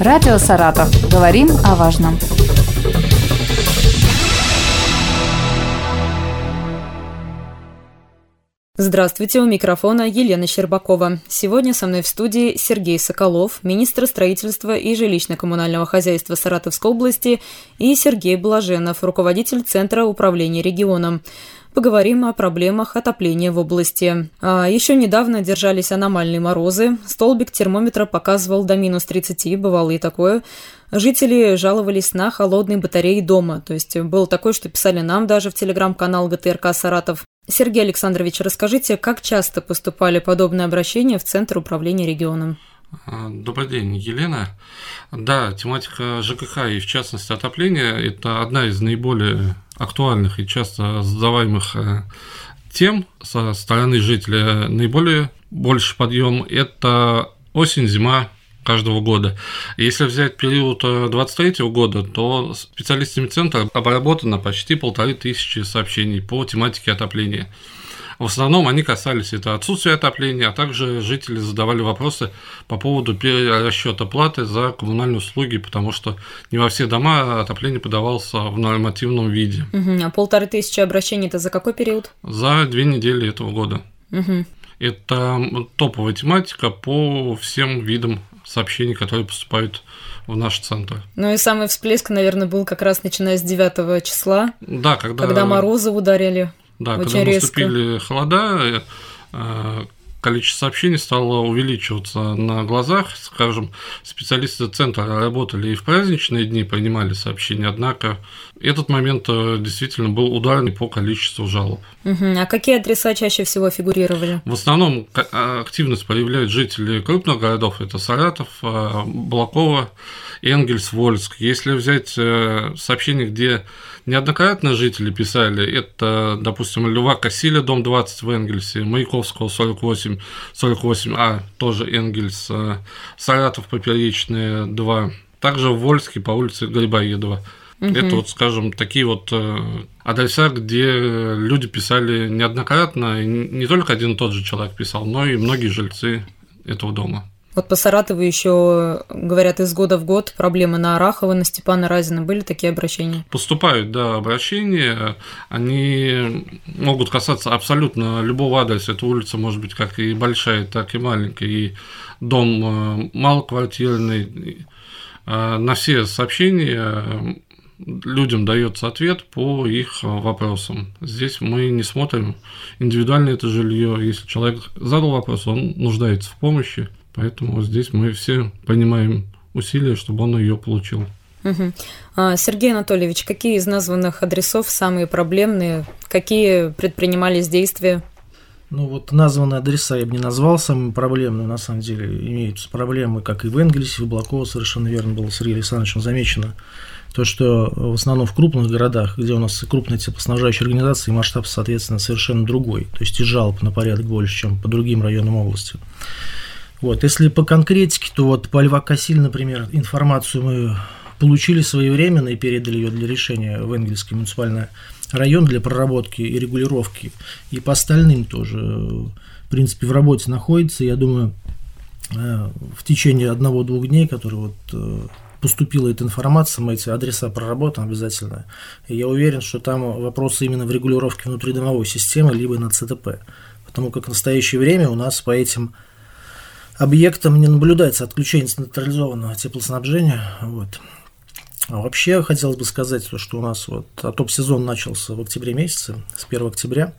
Радио «Саратов». Говорим о важном. Здравствуйте, у микрофона Елена Щербакова. Сегодня со мной в студии Сергей Соколов, министр строительства и жилищно-коммунального хозяйства Саратовской области, и Сергей Блаженов, руководитель Центра управления регионом поговорим о проблемах отопления в области. А еще недавно держались аномальные морозы. Столбик термометра показывал до минус 30, бывало и такое. Жители жаловались на холодные батареи дома. То есть было такое, что писали нам даже в телеграм-канал ГТРК «Саратов». Сергей Александрович, расскажите, как часто поступали подобные обращения в Центр управления регионом? А, добрый день, Елена. Да, тематика ЖКХ и в частности отопления – это одна из наиболее актуальных и часто задаваемых э, тем со стороны жителя. Наиболее больше подъем – это осень, зима каждого года. Если взять период 2023 э, года, то специалистами центра обработано почти полторы тысячи сообщений по тематике отопления. В основном они касались это отсутствия отопления, а также жители задавали вопросы по поводу перерасчета платы за коммунальные услуги, потому что не во все дома отопление подавался в нормативном виде. Угу. А полторы тысячи обращений это за какой период? За две недели этого года. Угу. Это топовая тематика по всем видам сообщений, которые поступают в наш центр. Ну и самый всплеск, наверное, был как раз начиная с 9 числа. Да, когда... Когда морозы ударили. Да, Очень когда резко. наступили холода, э, количество сообщений стало увеличиваться на глазах. Скажем, специалисты центра работали и в праздничные дни, принимали сообщения, однако этот момент э, действительно был ударный по количеству жалоб. Угу. А какие адреса чаще всего фигурировали? В основном а, активность проявляют жители крупных городов. Это Саратов, э, Балакова, Энгельс, Вольск. Если взять сообщение, где Неоднократно жители писали, это, допустим, Льва Кассиля, дом 20 в Энгельсе, Маяковского 48, 48А, тоже Энгельс, э, Саратов Поперечные 2, также в Вольске по улице Грибоедова. Угу. Это вот, скажем, такие вот э, адреса, где люди писали неоднократно, и не только один и тот же человек писал, но и многие жильцы этого дома. Вот по Саратову еще говорят из года в год проблемы на Арахова, на Степана Разина. Были такие обращения? Поступают, да, обращения. Они могут касаться абсолютно любого адреса. Эта улица может быть как и большая, так и маленькая. И дом э, малоквартирный. Э, на все сообщения людям дается ответ по их вопросам. Здесь мы не смотрим индивидуально это жилье. Если человек задал вопрос, он нуждается в помощи, Поэтому здесь мы все понимаем усилия, чтобы он ее получил. Угу. Сергей Анатольевич, какие из названных адресов самые проблемные? Какие предпринимались действия? Ну вот названные адреса я бы не назвал самыми проблемными, на самом деле имеются проблемы, как и в Энгельсе, в Блаково, совершенно верно было Сергей Александровичем замечено, то, что в основном в крупных городах, где у нас крупные теплоснабжающие организации, масштаб, соответственно, совершенно другой, то есть и жалоб на порядок больше, чем по другим районам области. Вот, если по конкретике, то вот по Льва Кассиль, например, информацию мы получили своевременно и передали ее для решения в Энгельский муниципальный район для проработки и регулировки. И по остальным тоже, в принципе, в работе находится. Я думаю, э, в течение одного-двух дней, которые вот э, поступила эта информация, мы эти адреса проработаем обязательно. И я уверен, что там вопросы именно в регулировке внутридомовой системы, либо на ЦТП. Потому как в настоящее время у нас по этим объектом не наблюдается отключение централизованного теплоснабжения. Вот. А вообще хотелось бы сказать, что у нас вот топ-сезон начался в октябре месяце, с 1 октября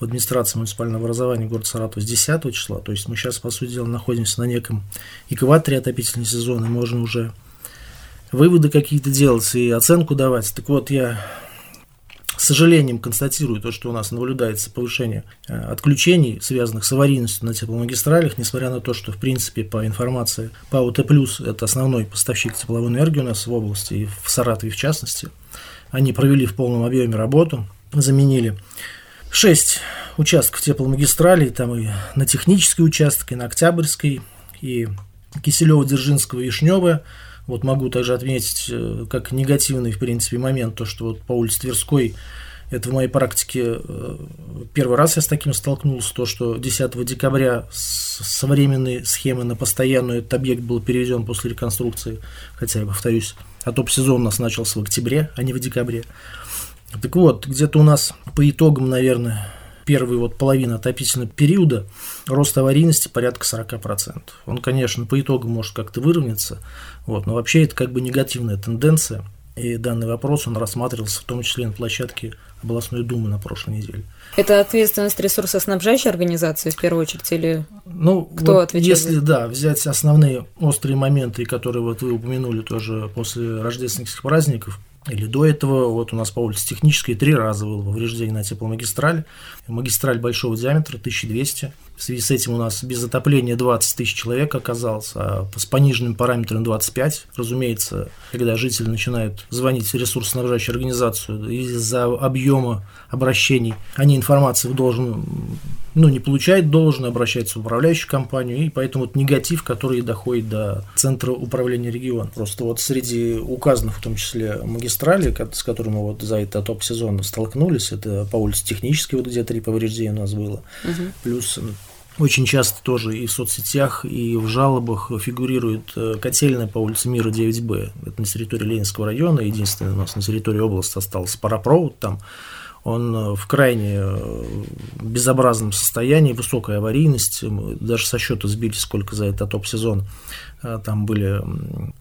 в администрации муниципального образования города Саратов с 10 числа. То есть мы сейчас, по сути дела, находимся на неком экваторе отопительного сезона, и можно уже выводы какие-то делать и оценку давать. Так вот, я с сожалением констатирую то, что у нас наблюдается повышение э, отключений, связанных с аварийностью на тепломагистралях, несмотря на то, что, в принципе, по информации ПАО Т+, это основной поставщик тепловой энергии у нас в области, и в Саратове в частности. Они провели в полном объеме работу, заменили 6 участков тепломагистралей, там и на технический участок, и на Октябрьской, и Киселево-Дзержинского, и Шнёва, вот могу также отметить э, как негативный, в принципе, момент, то, что вот по улице Тверской Это в моей практике э, первый раз я с таким столкнулся, то, что 10 декабря с современной схемы на постоянную этот объект был переведен после реконструкции, хотя, я повторюсь, а топ-сезон у нас начался в октябре, а не в декабре. Так вот, где-то у нас по итогам, наверное, первой вот половины отопительного периода рост аварийности порядка 40%. Он, конечно, по итогам может как-то выровняться, вот, но вообще это как бы негативная тенденция, и данный вопрос он рассматривался в том числе на площадке областной думы на прошлой неделе. Это ответственность ресурсоснабжающей организации в первую очередь или ну, кто вот отвечает? Если, да, взять основные острые моменты, которые вот вы упомянули тоже после рождественских праздников, или до этого вот у нас по улице Технической три раза было повреждение на тепломагистраль. Магистраль большого диаметра 1200. В связи с этим у нас без отопления 20 тысяч человек оказалось, а с пониженным параметром 25. Разумеется, когда жители начинают звонить в ресурсоснабжающую организацию из-за объема обращений, они информацию должен ну, не получает должное, обращается в управляющую компанию, и поэтому вот негатив, который доходит до центра управления региона. Просто вот среди указанных, в том числе магистрали, с которыми мы вот за это топ-сезон столкнулись, это по улице Технической, вот где три повреждения у нас было, угу. плюс очень часто тоже и в соцсетях, и в жалобах фигурирует э, котельная по улице Мира 9Б. Это на территории Ленинского района. Единственное, у нас на территории области остался паропровод там он э, в крайне э, безобразном состоянии, высокая аварийность, мы даже со счета сбили, сколько за этот топ-сезон там были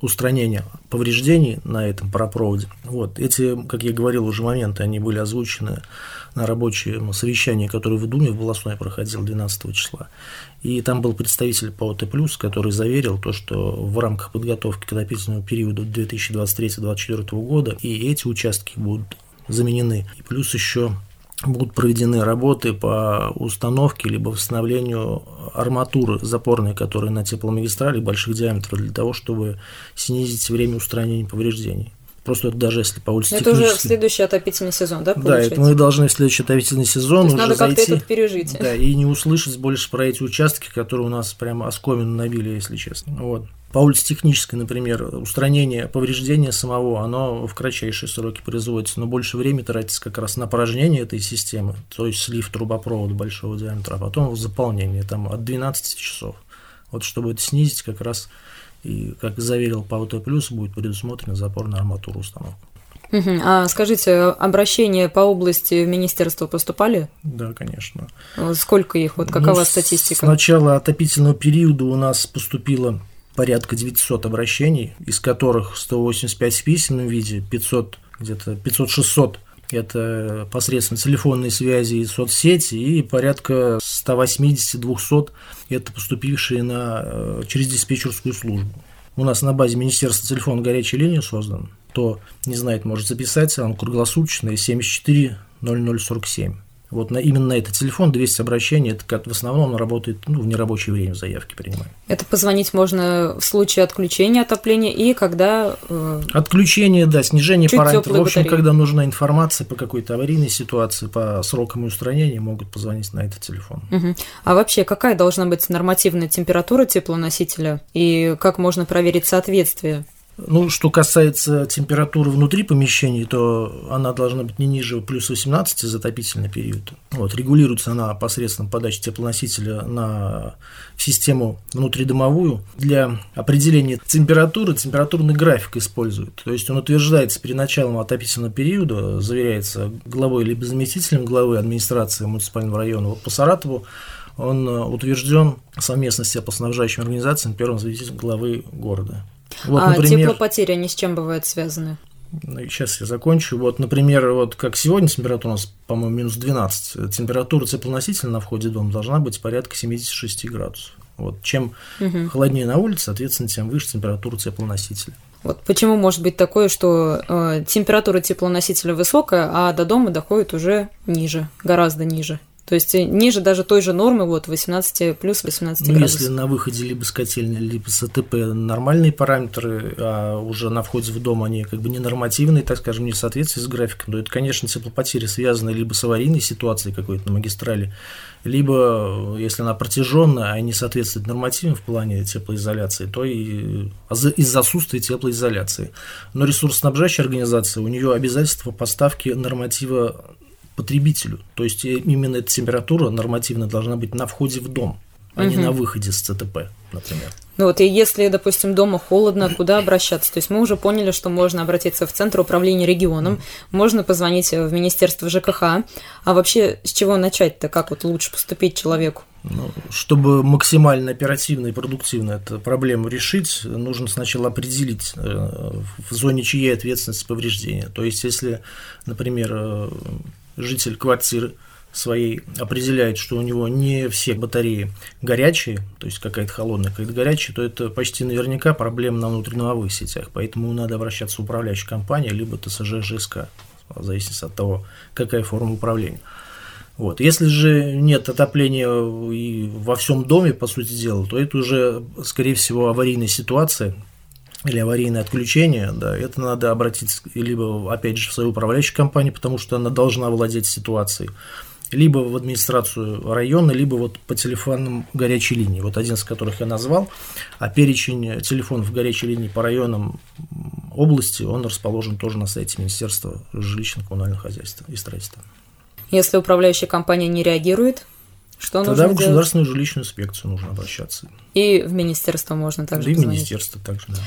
устранения повреждений на этом паропроводе. Вот. Эти, как я говорил уже моменты, они были озвучены на рабочем совещании, которое в Думе в Волосной проходил 12 числа. И там был представитель по ОТ+, который заверил то, что в рамках подготовки к отопительному периоду 2023-2024 года и эти участки будут заменены. И плюс еще будут проведены работы по установке либо восстановлению арматуры запорной, которая на тепломагистрали больших диаметров, для того, чтобы снизить время устранения повреждений. Просто даже если по улице Это уже в следующий отопительный сезон, да, получается? Да, это мы должны в следующий отопительный сезон То уже надо зайти. как-то это пережить. Да, и не услышать больше про эти участки, которые у нас прямо оскомину набили, если честно. Вот. По улице Технической, например, устранение повреждения самого, оно в кратчайшие сроки производится, но больше времени тратится как раз на порожнение этой системы, то есть слив трубопровода большого диаметра, а потом заполнение там от 12 часов. Вот чтобы это снизить, как раз и, как заверил ПАУТ+, будет предусмотрена запорная арматура установка. Угу. А скажите, обращения по области в министерство поступали? Да, конечно. Сколько их? Вот какова ну, статистика? С начала отопительного периода у нас поступило порядка 900 обращений, из которых 185 в письменном виде, 500, где-то 500-600 это посредством телефонной связи и соцсети, и порядка 180-200 это поступившие на, э, через диспетчерскую службу. У нас на базе Министерства телефон горячей линии создан. Кто не знает, может записать, он круглосуточный 74 0047. Вот на, именно на этот телефон 200 обращений, это как в основном он работает ну, в нерабочее время заявки принимаем. Это позвонить можно в случае отключения отопления и когда... Э, Отключение, да, снижение параметров. В общем, батареи. когда нужна информация по какой-то аварийной ситуации, по срокам устранения, могут позвонить на этот телефон. Угу. А вообще, какая должна быть нормативная температура теплоносителя и как можно проверить соответствие ну, что касается температуры внутри помещений, то она должна быть не ниже плюс 18 за отопительный период. Вот, регулируется она посредством подачи теплоносителя на систему внутридомовую. Для определения температуры температурный график используют. То есть он утверждается перед началом отопительного периода, заверяется главой либо заместителем главы администрации муниципального района. Вот по Саратову он утвержден совместно с теплоснабжающими организациями первым заместителем главы города. Вот, а например, теплопотери, они с чем бывают связаны? Сейчас я закончу. Вот, например, вот как сегодня температура у нас, по-моему, минус 12. Температура теплоносителя на входе в дом должна быть порядка 76 градусов. Вот. Чем угу. холоднее на улице, соответственно, тем выше температура теплоносителя. Вот почему может быть такое, что э, температура теплоносителя высокая, а до дома доходит уже ниже, гораздо ниже? То есть э, ниже даже той же нормы, вот 18 плюс 18 ну, градусов. Если на выходе либо с котельни, либо с АТП нормальные параметры, а уже на входе в дом они как бы ненормативные, так скажем, не в соответствии с графиком, то это, конечно, теплопотери связаны либо с аварийной ситуацией какой-то на магистрали, либо, э, если она протяженная, а не соответствует нормативам в плане теплоизоляции, то и из-за отсутствия теплоизоляции. Но ресурсоснабжающая организация, у нее обязательство поставки норматива потребителю. То есть э, именно эта температура нормативно должна быть на входе в дом, а угу. не на выходе с ЦТП, например. Ну вот, и если, допустим, дома холодно, куда обращаться? То есть мы уже поняли, что можно обратиться в Центр управления регионом, можно позвонить в Министерство ЖКХ. А вообще, с чего начать-то? Как вот лучше поступить человеку? Ну, чтобы максимально оперативно и продуктивно эту проблему решить, нужно сначала определить, э, в зоне чьей ответственности повреждения. То есть, если, например, э, житель квартиры своей определяет, что у него не все батареи горячие, то есть какая-то холодная, какая-то горячая, то это почти наверняка проблема на внутренних сетях. Поэтому надо обращаться в управляющую компанию, либо ТСЖ ЖСК, в зависимости от того, какая форма управления. Вот. Если же нет отопления и во всем доме, по сути дела, то это уже, скорее всего, аварийная ситуация, или аварийное отключение, да, это надо обратиться либо, опять же, в свою управляющую компанию, потому что она должна владеть ситуацией, либо в администрацию района, либо вот по телефонам горячей линии, вот один из которых я назвал, а перечень телефонов горячей линии по районам области, он расположен тоже на сайте Министерства жилищно-коммунального хозяйства и строительства. Если управляющая компания не реагирует, что Тогда нужно в государственную делать? жилищную инспекцию нужно обращаться. И в министерство можно также Да, и в министерство также, да.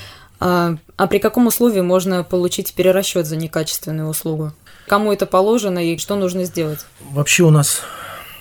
А, а при каком условии можно получить перерасчет за некачественную услугу? Кому это положено и что нужно сделать? Вообще у нас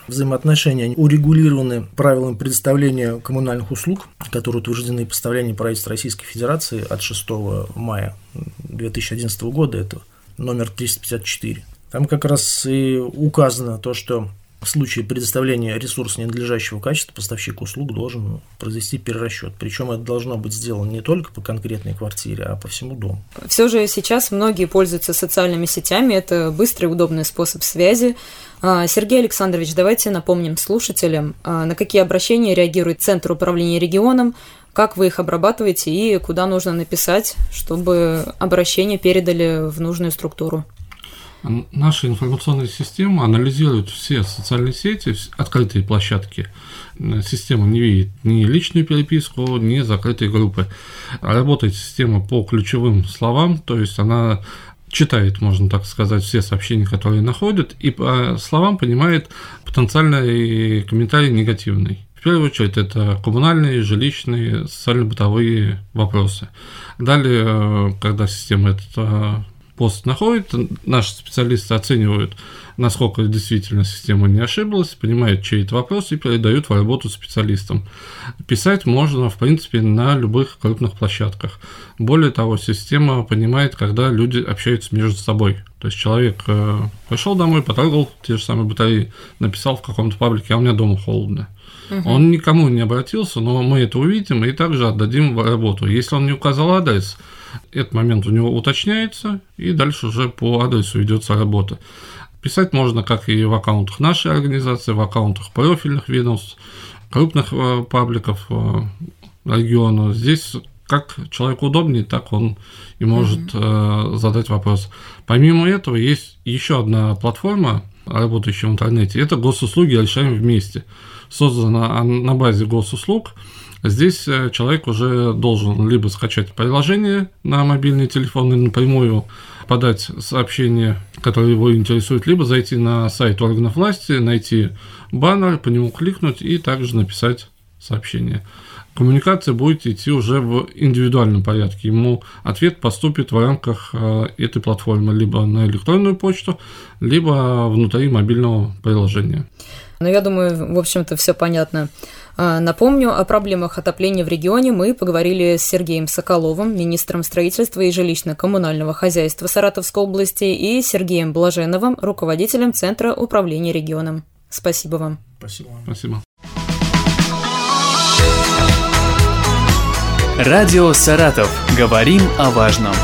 взаимоотношения урегулированы правилами предоставления коммунальных услуг, которые утверждены постановлением правительства Российской Федерации от 6 мая 2011 года, это номер 354. Там как раз и указано то, что в случае предоставления ресурса ненадлежащего качества поставщик услуг должен произвести перерасчет. Причем это должно быть сделано не только по конкретной квартире, а по всему дому. Все же сейчас многие пользуются социальными сетями. Это быстрый удобный способ связи. А, Сергей Александрович, давайте напомним слушателям, а, на какие обращения реагирует Центр управления регионом, как вы их обрабатываете и куда нужно написать, чтобы обращение передали в нужную структуру. Наша информационная система анализирует все социальные сети, открытые площадки. Система не видит ни личную переписку, ни закрытые группы. Работает система по ключевым словам, то есть она читает, можно так сказать, все сообщения, которые находит, и по словам понимает потенциальный комментарий негативный. В первую очередь это коммунальные, жилищные, социально-бытовые вопросы. Далее, когда система это пост находит, наши специалисты оценивают, насколько действительно система не ошиблась, понимают, чей это вопрос и передают в работу специалистам. Писать можно, в принципе, на любых крупных площадках. Более того, система понимает, когда люди общаются между собой. То есть человек э, пришел домой, потрогал те же самые батареи, написал в каком-то паблике, а у меня дома холодно. Угу. Он никому не обратился, но мы это увидим и также отдадим в работу. Если он не указал адрес, этот момент у него уточняется, и дальше уже по адресу ведется работа. Писать можно как и в аккаунтах нашей организации, в аккаунтах профильных ведомств, крупных э, пабликов э, региона. Здесь как человеку удобнее, так он и может mm-hmm. задать вопрос. Помимо этого, есть еще одна платформа, работающая в интернете. Это госуслуги решаем вместе. Создана на базе госуслуг. Здесь э, человек уже должен либо скачать приложение на мобильный телефон и напрямую подать сообщение, которое его интересует, либо зайти на сайт органов власти, найти баннер, по нему кликнуть и также написать сообщение. Коммуникация будет идти уже в индивидуальном порядке. Ему ответ поступит в рамках э, этой платформы либо на электронную почту, либо внутри мобильного приложения. Ну, я думаю, в общем-то, все понятно. А, напомню, о проблемах отопления в регионе мы поговорили с Сергеем Соколовым, министром строительства и жилищно-коммунального хозяйства Саратовской области, и Сергеем Блаженовым, руководителем Центра управления регионом. Спасибо вам. Спасибо. Спасибо. Радио «Саратов». Говорим о важном.